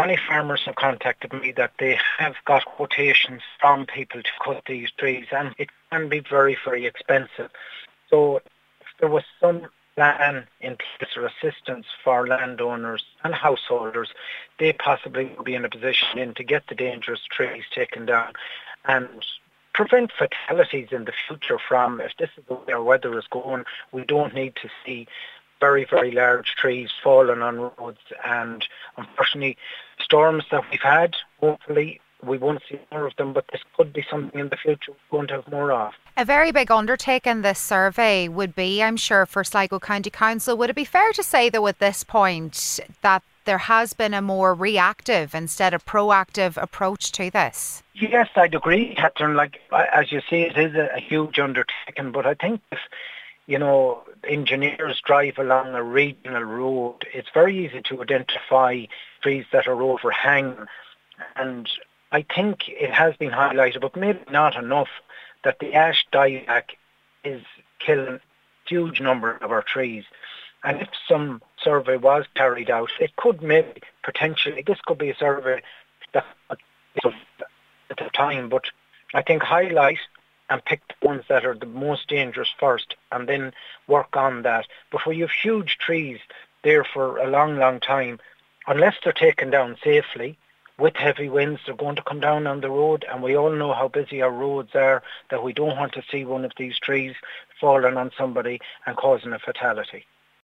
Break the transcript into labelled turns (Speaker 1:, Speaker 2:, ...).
Speaker 1: many farmers have contacted me that they have got quotations from people to cut these trees and it can be very, very expensive. So if there was some plan in place or assistance for landowners and householders, they possibly would be in a position in to get the dangerous trees taken down and prevent fatalities in the future from, if this is the way our weather is going, we don't need to see very, very large trees falling on roads. And unfortunately, storms that we've had, hopefully we won't see more of them, but this could be something in the future we're going to have more of.
Speaker 2: A very big undertaking this survey would be, I'm sure, for Sligo County Council. Would it be fair to say, though, at this point, that there has been a more reactive instead of proactive approach to this?
Speaker 1: Yes, I'd agree, Catherine. Like, as you see, it is a, a huge undertaking, but I think if you know, engineers drive along a regional road, it's very easy to identify trees that are overhanging. And I think it has been highlighted, but maybe not enough, that the ash dieback is killing huge number of our trees. And if some survey was carried out, it could maybe potentially, this could be a survey that at the time, but I think highlight and pick the ones that are the most dangerous first and then work on that. But where you have huge trees there for a long, long time, unless they're taken down safely, with heavy winds, they're going to come down on the road, and we all know how busy our roads are, that we don't want to see one of these trees falling on somebody and causing a fatality.